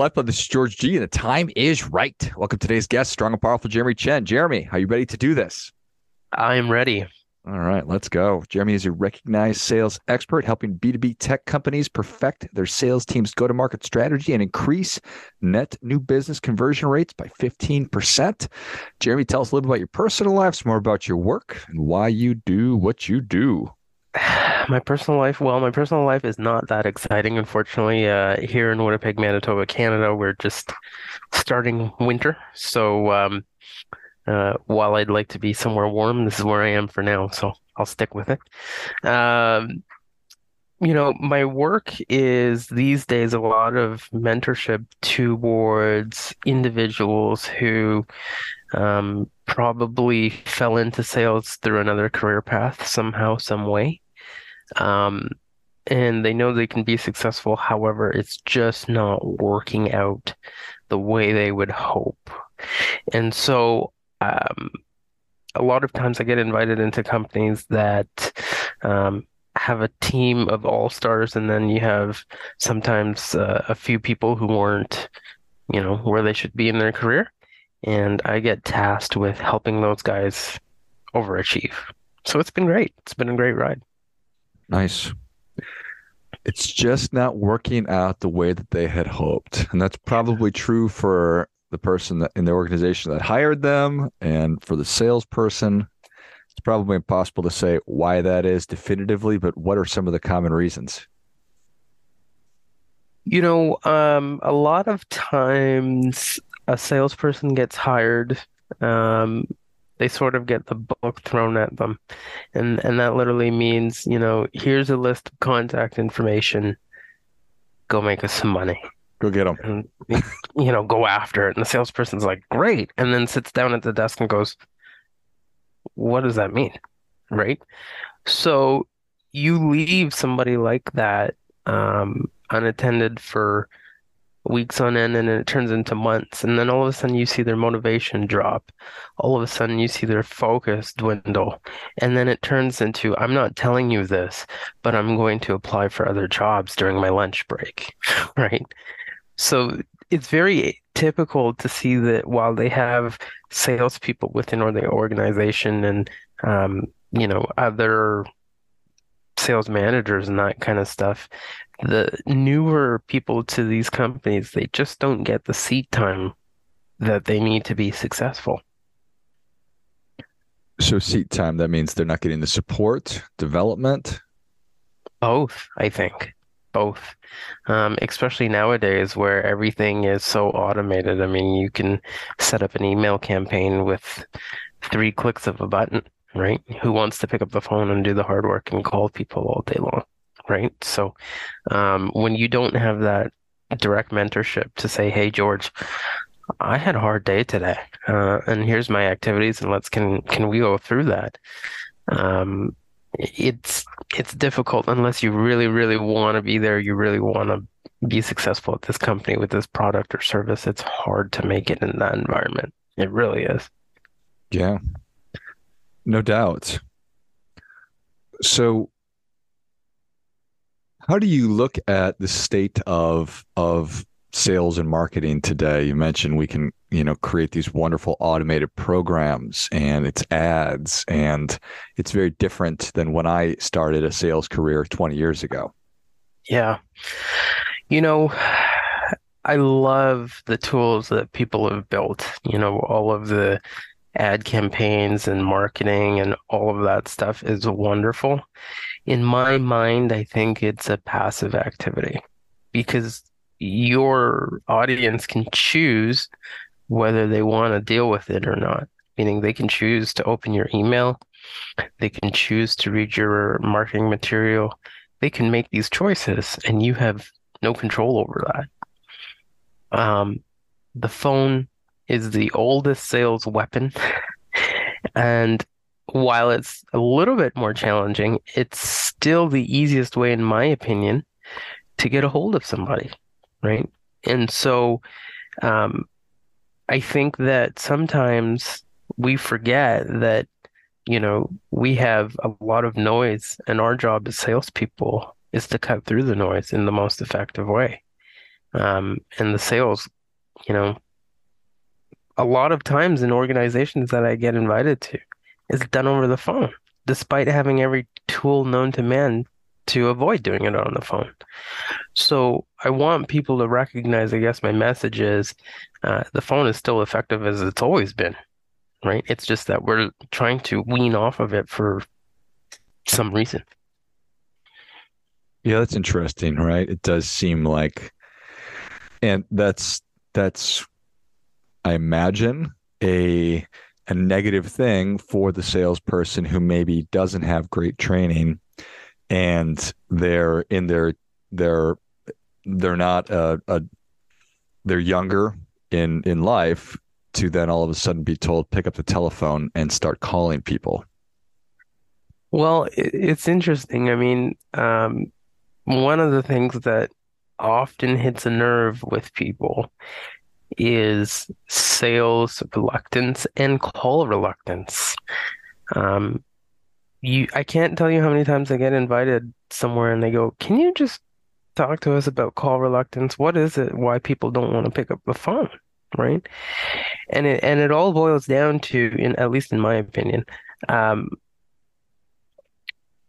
I'm this is George G, and the time is right. Welcome to today's guest, strong and powerful Jeremy Chen. Jeremy, are you ready to do this? I am ready. All right, let's go. Jeremy is a recognized sales expert helping B2B tech companies perfect their sales team's go to market strategy and increase net new business conversion rates by 15%. Jeremy, tell us a little bit about your personal life, some more about your work, and why you do what you do. my personal life, well, my personal life is not that exciting, unfortunately. Uh, here in Winnipeg, Manitoba, Canada, we're just starting winter. So, um, uh, while I'd like to be somewhere warm, this is where I am for now. So I'll stick with it. Um, you know, my work is these days a lot of mentorship towards individuals who um, probably fell into sales through another career path somehow, some way. Um, and they know they can be successful. However, it's just not working out the way they would hope. And so, um, a lot of times I get invited into companies that um, have a team of all stars, and then you have sometimes uh, a few people who weren't, you know, where they should be in their career. And I get tasked with helping those guys overachieve. So it's been great. It's been a great ride. Nice. It's just not working out the way that they had hoped. And that's probably true for the person that in the organization that hired them and for the salesperson. It's probably impossible to say why that is definitively, but what are some of the common reasons? You know, um, a lot of times a salesperson gets hired um, they sort of get the book thrown at them. And and that literally means, you know, here's a list of contact information. Go make us some money. Go get them. And, you know, go after it. And the salesperson's like, great. And then sits down at the desk and goes, what does that mean? Right. So you leave somebody like that um, unattended for weeks on end and then it turns into months. And then all of a sudden you see their motivation drop. All of a sudden you see their focus dwindle. And then it turns into i'm not telling you this but i'm going to apply for other jobs during my lunch break. Right? So it's very typical to see that while they have salespeople within or the organization and um, you know other sales managers and that kind of stuff the newer people to these companies, they just don't get the seat time that they need to be successful. So seat time, that means they're not getting the support, development? Both, I think. Both. Um, especially nowadays where everything is so automated. I mean, you can set up an email campaign with three clicks of a button, right? Who wants to pick up the phone and do the hard work and call people all day long? right? So um, when you don't have that direct mentorship to say, "Hey, George, I had a hard day today, uh, and here's my activities, and let's can can we go through that?" Um, it's it's difficult unless you really really want to be there. You really want to be successful at this company with this product or service. It's hard to make it in that environment. It really is. Yeah, no doubt. So how do you look at the state of of sales and marketing today? You mentioned we can, you know, create these wonderful automated programs and it's ads and it's very different than when I started a sales career 20 years ago. Yeah. You know, I love the tools that people have built, you know, all of the ad campaigns and marketing and all of that stuff is wonderful in my mind, I think it's a passive activity because your audience can choose whether they want to deal with it or not. Meaning they can choose to open your email, they can choose to read your marketing material. They can make these choices, and you have no control over that. Um, the phone is the oldest sales weapon, and while it's a little bit more challenging, it's still the easiest way, in my opinion, to get a hold of somebody, right? And so um, I think that sometimes we forget that, you know, we have a lot of noise, and our job as salespeople is to cut through the noise in the most effective way. Um, and the sales, you know, a lot of times in organizations that I get invited to is done over the phone, despite having every tool known to man to avoid doing it on the phone. So I want people to recognize, I guess my message is uh, the phone is still effective as it's always been, right? It's just that we're trying to wean off of it for some reason. Yeah, that's interesting, right? It does seem like, and that's that's, I imagine a a negative thing for the salesperson who maybe doesn't have great training, and they're in their they're they're not a, a they're younger in in life to then all of a sudden be told pick up the telephone and start calling people. Well, it's interesting. I mean, um, one of the things that often hits a nerve with people is sales reluctance and call reluctance. Um, you, I can't tell you how many times I get invited somewhere and they go, "Can you just talk to us about call reluctance? What is it? Why people don't want to pick up the phone?" Right? And it and it all boils down to, in at least in my opinion, um,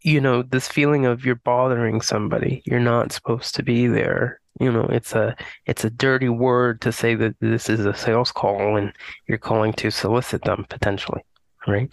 you know, this feeling of you're bothering somebody. You're not supposed to be there. You know, it's a it's a dirty word to say that this is a sales call and you're calling to solicit them potentially, right?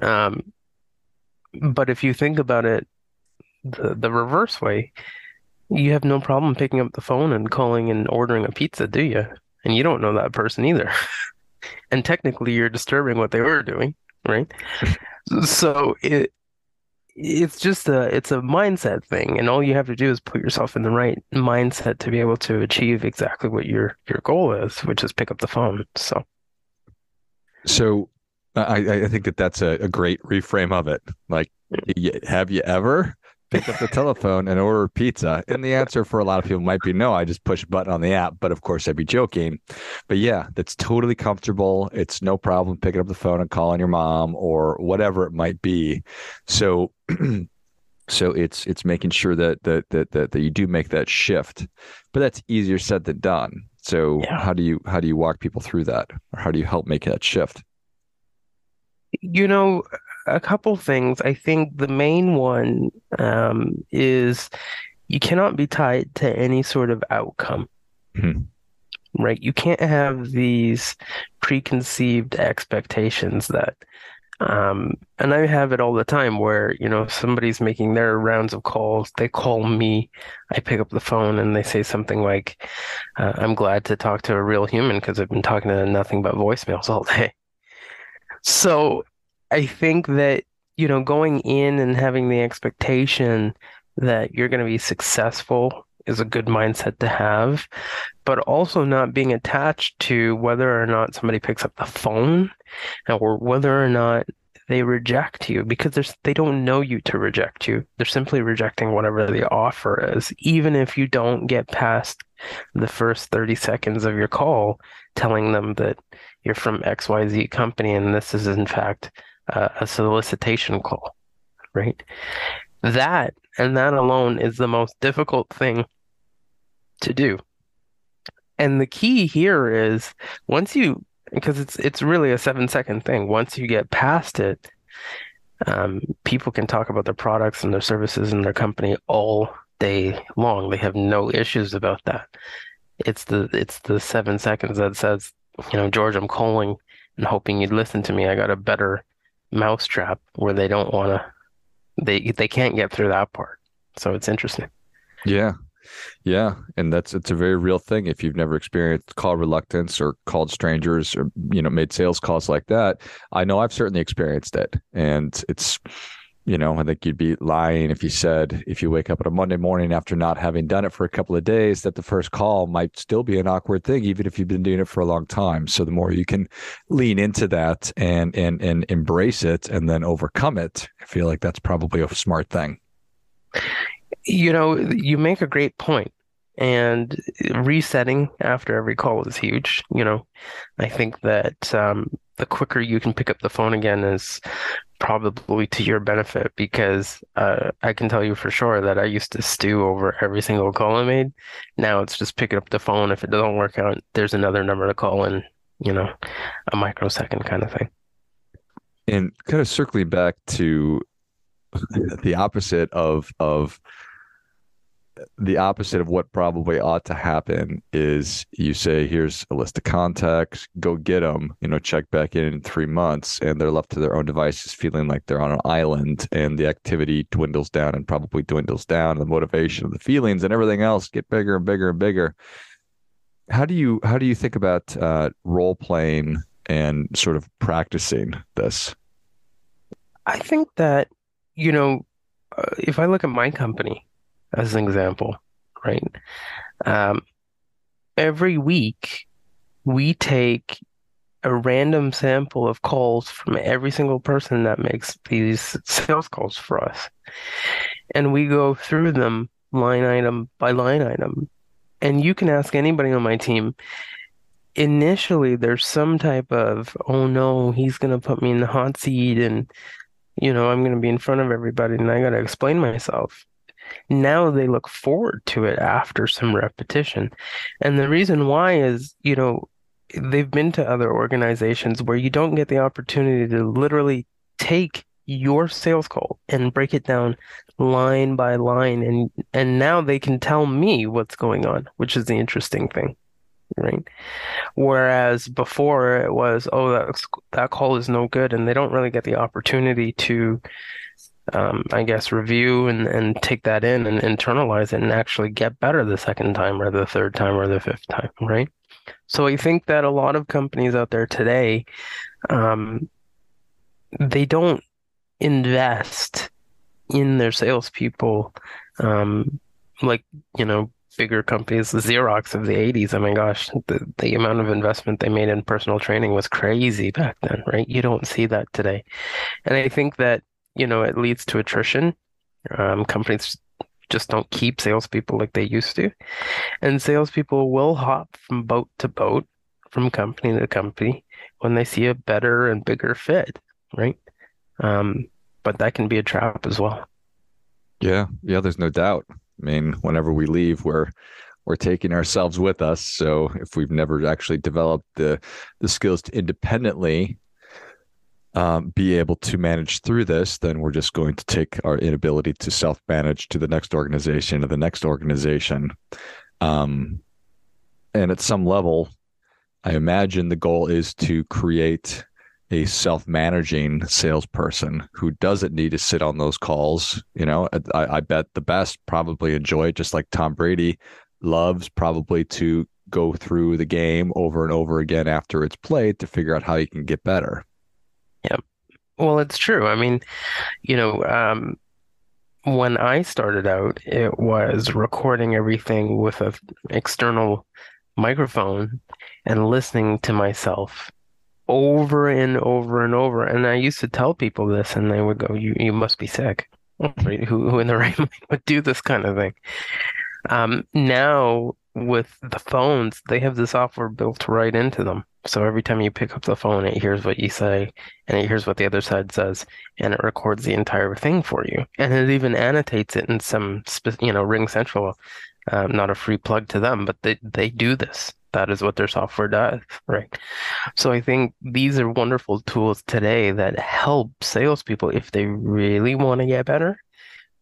Um, but if you think about it the the reverse way, you have no problem picking up the phone and calling and ordering a pizza, do you? And you don't know that person either. and technically you're disturbing what they were doing, right? so it it's just a it's a mindset thing and all you have to do is put yourself in the right mindset to be able to achieve exactly what your your goal is which is pick up the phone so. So i i think that that's a, a great reframe of it. Like have you ever pick up the telephone and order pizza? And the answer for a lot of people might be no, I just push a button on the app. But of course, I'd be joking. But yeah, that's totally comfortable. It's no problem picking up the phone and calling your mom or whatever it might be. So, so it's it's making sure that that that that, that you do make that shift. But that's easier said than done. So yeah. how do you how do you walk people through that, or how do you help make that shift? You know, a couple things. I think the main one um, is you cannot be tied to any sort of outcome. Mm-hmm. Right? You can't have these preconceived expectations that um, and I have it all the time where, you know, somebody's making their rounds of calls, they call me, I pick up the phone and they say something like, uh, I'm glad to talk to a real human because I've been talking to nothing but voicemails all day. So I think that, you know, going in and having the expectation that you're going to be successful is a good mindset to have, but also not being attached to whether or not somebody picks up the phone or whether or not they reject you because they don't know you to reject you. They're simply rejecting whatever the offer is, even if you don't get past the first 30 seconds of your call telling them that you're from XYZ company and this is in fact uh, a solicitation call, right? That and that alone is the most difficult thing to do. And the key here is once you because it's it's really a seven second thing. Once you get past it, um, people can talk about their products and their services and their company all day long. They have no issues about that. It's the it's the seven seconds that says, you know, George, I'm calling and hoping you'd listen to me. I got a better mousetrap where they don't want to they they can't get through that part. So it's interesting. Yeah. Yeah, and that's it's a very real thing. If you've never experienced call reluctance or called strangers or you know made sales calls like that, I know I've certainly experienced it, and it's you know, I think you'd be lying if you said if you wake up on a Monday morning after not having done it for a couple of days that the first call might still be an awkward thing, even if you've been doing it for a long time. So the more you can lean into that and and and embrace it and then overcome it, I feel like that's probably a smart thing. You know, you make a great point and resetting after every call is huge. You know, I think that um, the quicker you can pick up the phone again is probably to your benefit because uh, I can tell you for sure that I used to stew over every single call I made. Now it's just picking up the phone. If it doesn't work out, there's another number to call in, you know, a microsecond kind of thing. And kind of circling back to the opposite of of the opposite of what probably ought to happen is you say here's a list of contacts go get them you know check back in in three months and they're left to their own devices feeling like they're on an island and the activity dwindles down and probably dwindles down the motivation the feelings and everything else get bigger and bigger and bigger. How do you how do you think about uh, role playing and sort of practicing this? I think that you know uh, if i look at my company as an example, right? Um, every week, we take a random sample of calls from every single person that makes these sales calls for us. And we go through them line item by line item. And you can ask anybody on my team. Initially, there's some type of, oh no, he's going to put me in the hot seat and, you know, I'm going to be in front of everybody and I got to explain myself. Now they look forward to it after some repetition. And the reason why is, you know, they've been to other organizations where you don't get the opportunity to literally take your sales call and break it down line by line and and now they can tell me what's going on which is the interesting thing right whereas before it was oh that that call is no good and they don't really get the opportunity to um, I guess, review and, and take that in and internalize it and actually get better the second time or the third time or the fifth time, right? So I think that a lot of companies out there today, um, they don't invest in their salespeople, um, like you know bigger companies, the Xerox of the 80s. I mean, gosh, the, the amount of investment they made in personal training was crazy back then, right? You don't see that today. And I think that you know, it leads to attrition. Um, companies just don't keep salespeople like they used to. And salespeople will hop from boat to boat, from company to company when they see a better and bigger fit, right? Um, but that can be a trap as well. Yeah, yeah, there's no doubt. I mean, whenever we leave, we're we're taking ourselves with us. So if we've never actually developed the the skills to independently um, be able to manage through this, then we're just going to take our inability to self manage to the next organization, to the next organization. Um, and at some level, I imagine the goal is to create a self managing salesperson who doesn't need to sit on those calls. You know, I, I bet the best probably enjoy it, just like Tom Brady loves probably to go through the game over and over again after it's played to figure out how he can get better. Yeah. Well, it's true. I mean, you know, um, when I started out, it was recording everything with an external microphone and listening to myself over and over and over. And I used to tell people this, and they would go, "You you must be sick." Who who in the right mind would do this kind of thing? Um, now with the phones, they have the software built right into them. So every time you pick up the phone, it hears what you say and it hears what the other side says and it records the entire thing for you. And it even annotates it in some, you know, RingCentral, um, not a free plug to them, but they, they do this. That is what their software does, right? So I think these are wonderful tools today that help salespeople if they really want to get better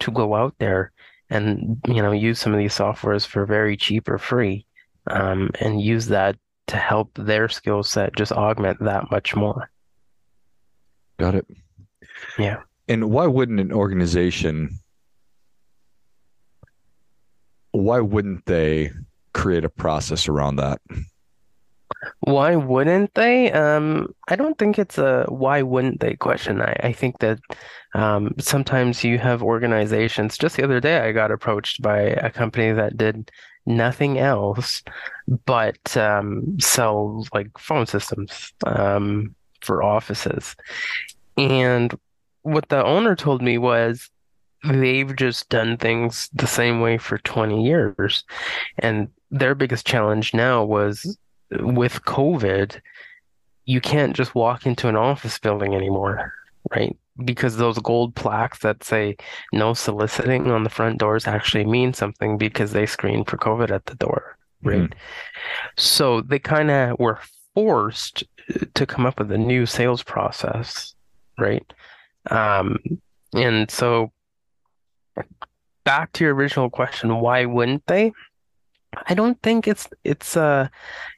to go out there and you know use some of these softwares for very cheap or free um, and use that to help their skill set just augment that much more. Got it. Yeah. And why wouldn't an organization why wouldn't they create a process around that? Why wouldn't they? Um, I don't think it's a why wouldn't they question. I, I think that um, sometimes you have organizations. Just the other day, I got approached by a company that did nothing else but um, sell like phone systems um, for offices. And what the owner told me was they've just done things the same way for 20 years. And their biggest challenge now was with COVID, you can't just walk into an office building anymore, right? Because those gold plaques that say no soliciting on the front doors actually mean something because they screen for COVID at the door, right? Mm-hmm. So they kind of were forced to come up with a new sales process, right? Um, and so back to your original question, why wouldn't they? I don't think it's it's uh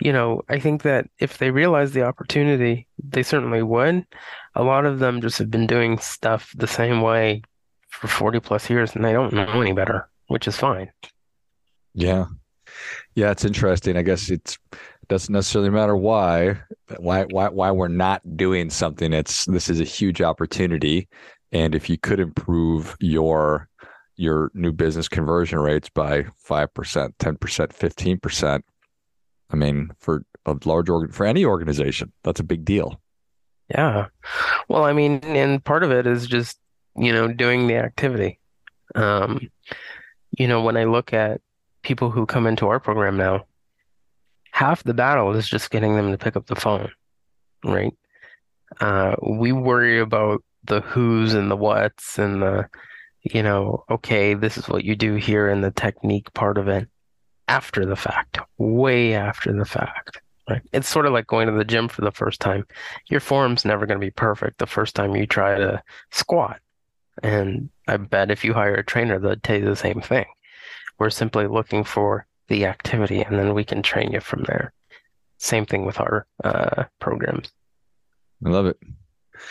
you know, I think that if they realize the opportunity, they certainly would. A lot of them just have been doing stuff the same way for 40 plus years and they don't know any better, which is fine. Yeah. Yeah, it's interesting. I guess it's doesn't necessarily matter why why why why we're not doing something. It's this is a huge opportunity and if you could improve your your new business conversion rates by 5%, 10%, 15%. I mean, for a large organ for any organization, that's a big deal. Yeah. Well, I mean, and part of it is just, you know, doing the activity. Um, you know, when I look at people who come into our program now, half the battle is just getting them to pick up the phone, right? Uh, we worry about the who's and the what's and the you know, okay, this is what you do here in the technique part of it after the fact, way after the fact. Right. It's sort of like going to the gym for the first time. Your form's never going to be perfect the first time you try to squat. And I bet if you hire a trainer, they'll tell you the same thing. We're simply looking for the activity and then we can train you from there. Same thing with our uh, programs. I love it.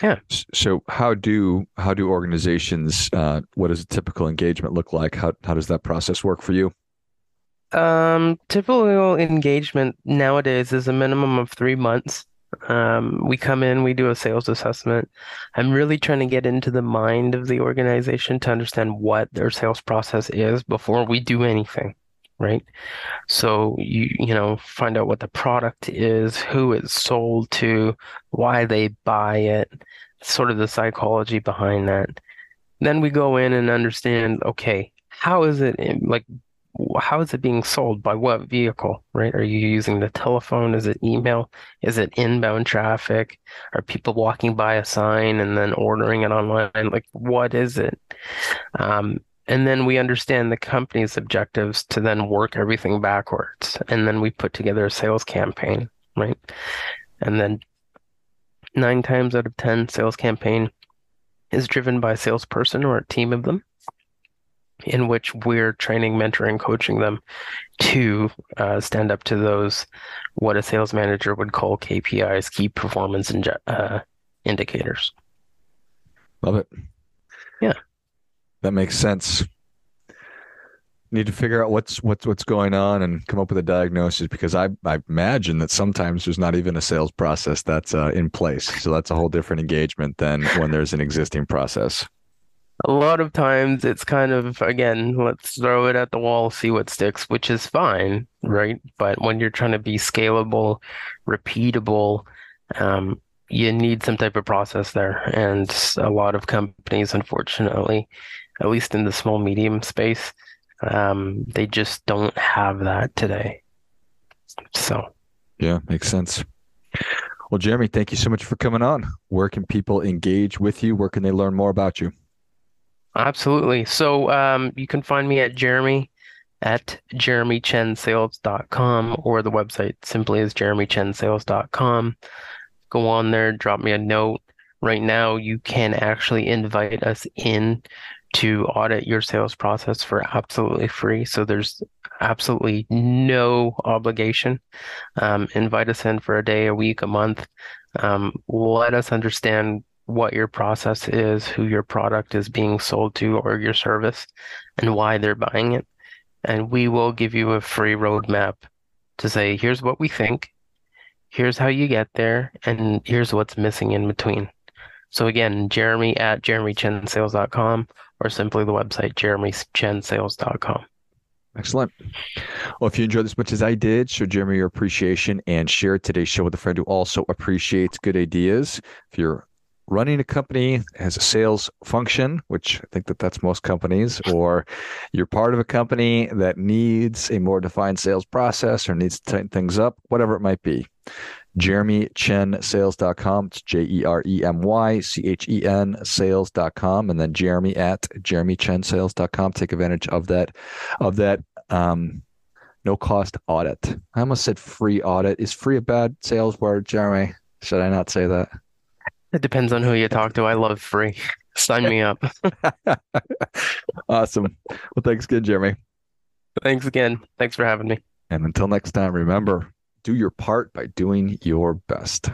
Yeah. So how do how do organizations? Uh, what does a typical engagement look like? How how does that process work for you? Um, typical engagement nowadays is a minimum of three months. Um, we come in, we do a sales assessment. I'm really trying to get into the mind of the organization to understand what their sales process is before we do anything right? So you you know find out what the product is, who it's sold to, why they buy it, sort of the psychology behind that. Then we go in and understand, okay, how is it like how is it being sold? By what vehicle right? Are you using the telephone? Is it email? Is it inbound traffic? Are people walking by a sign and then ordering it online? Like what is it? Um, and then we understand the company's objectives to then work everything backwards and then we put together a sales campaign right? And then nine times out of ten sales campaign is driven by a salesperson or a team of them in which we're training mentoring coaching them to uh, stand up to those what a sales manager would call kpis key performance uh, indicators love it yeah that makes sense. Need to figure out what's what's what's going on and come up with a diagnosis because I I imagine that sometimes there's not even a sales process that's uh, in place. So that's a whole different engagement than when there's an existing process. A lot of times it's kind of again, let's throw it at the wall, see what sticks, which is fine, right? But when you're trying to be scalable, repeatable, um, you need some type of process there. And a lot of companies, unfortunately, at least in the small medium space, um, they just don't have that today. So, yeah, makes sense. Well, Jeremy, thank you so much for coming on. Where can people engage with you? Where can they learn more about you? Absolutely. So um, you can find me at Jeremy at jeremychensales.com or the website simply is jeremychensales.com. Go on there, drop me a note. Right now, you can actually invite us in to audit your sales process for absolutely free. So there's absolutely no obligation. Um, invite us in for a day, a week, a month. Um, let us understand what your process is, who your product is being sold to, or your service, and why they're buying it. And we will give you a free roadmap to say, here's what we think, here's how you get there, and here's what's missing in between. So again, Jeremy at jeremychensales.com or simply the website jeremychensales.com. Excellent. Well, if you enjoyed this much as I did, show Jeremy your appreciation and share today's show with a friend who also appreciates good ideas. If you're running a company has a sales function, which I think that that's most companies, or you're part of a company that needs a more defined sales process or needs to tighten things up, whatever it might be, jeremy jeremychensales.com. It's J E R E M Y C H E N sales.com. And then Jeremy at jeremychensales.com. Take advantage of that, of that, um, no cost audit. I almost said free audit. Is free a bad sales word, Jeremy? Should I not say that? It depends on who you talk to. I love free. Sign me up. awesome. Well, thanks again, Jeremy. Thanks again. Thanks for having me. And until next time, remember do your part by doing your best.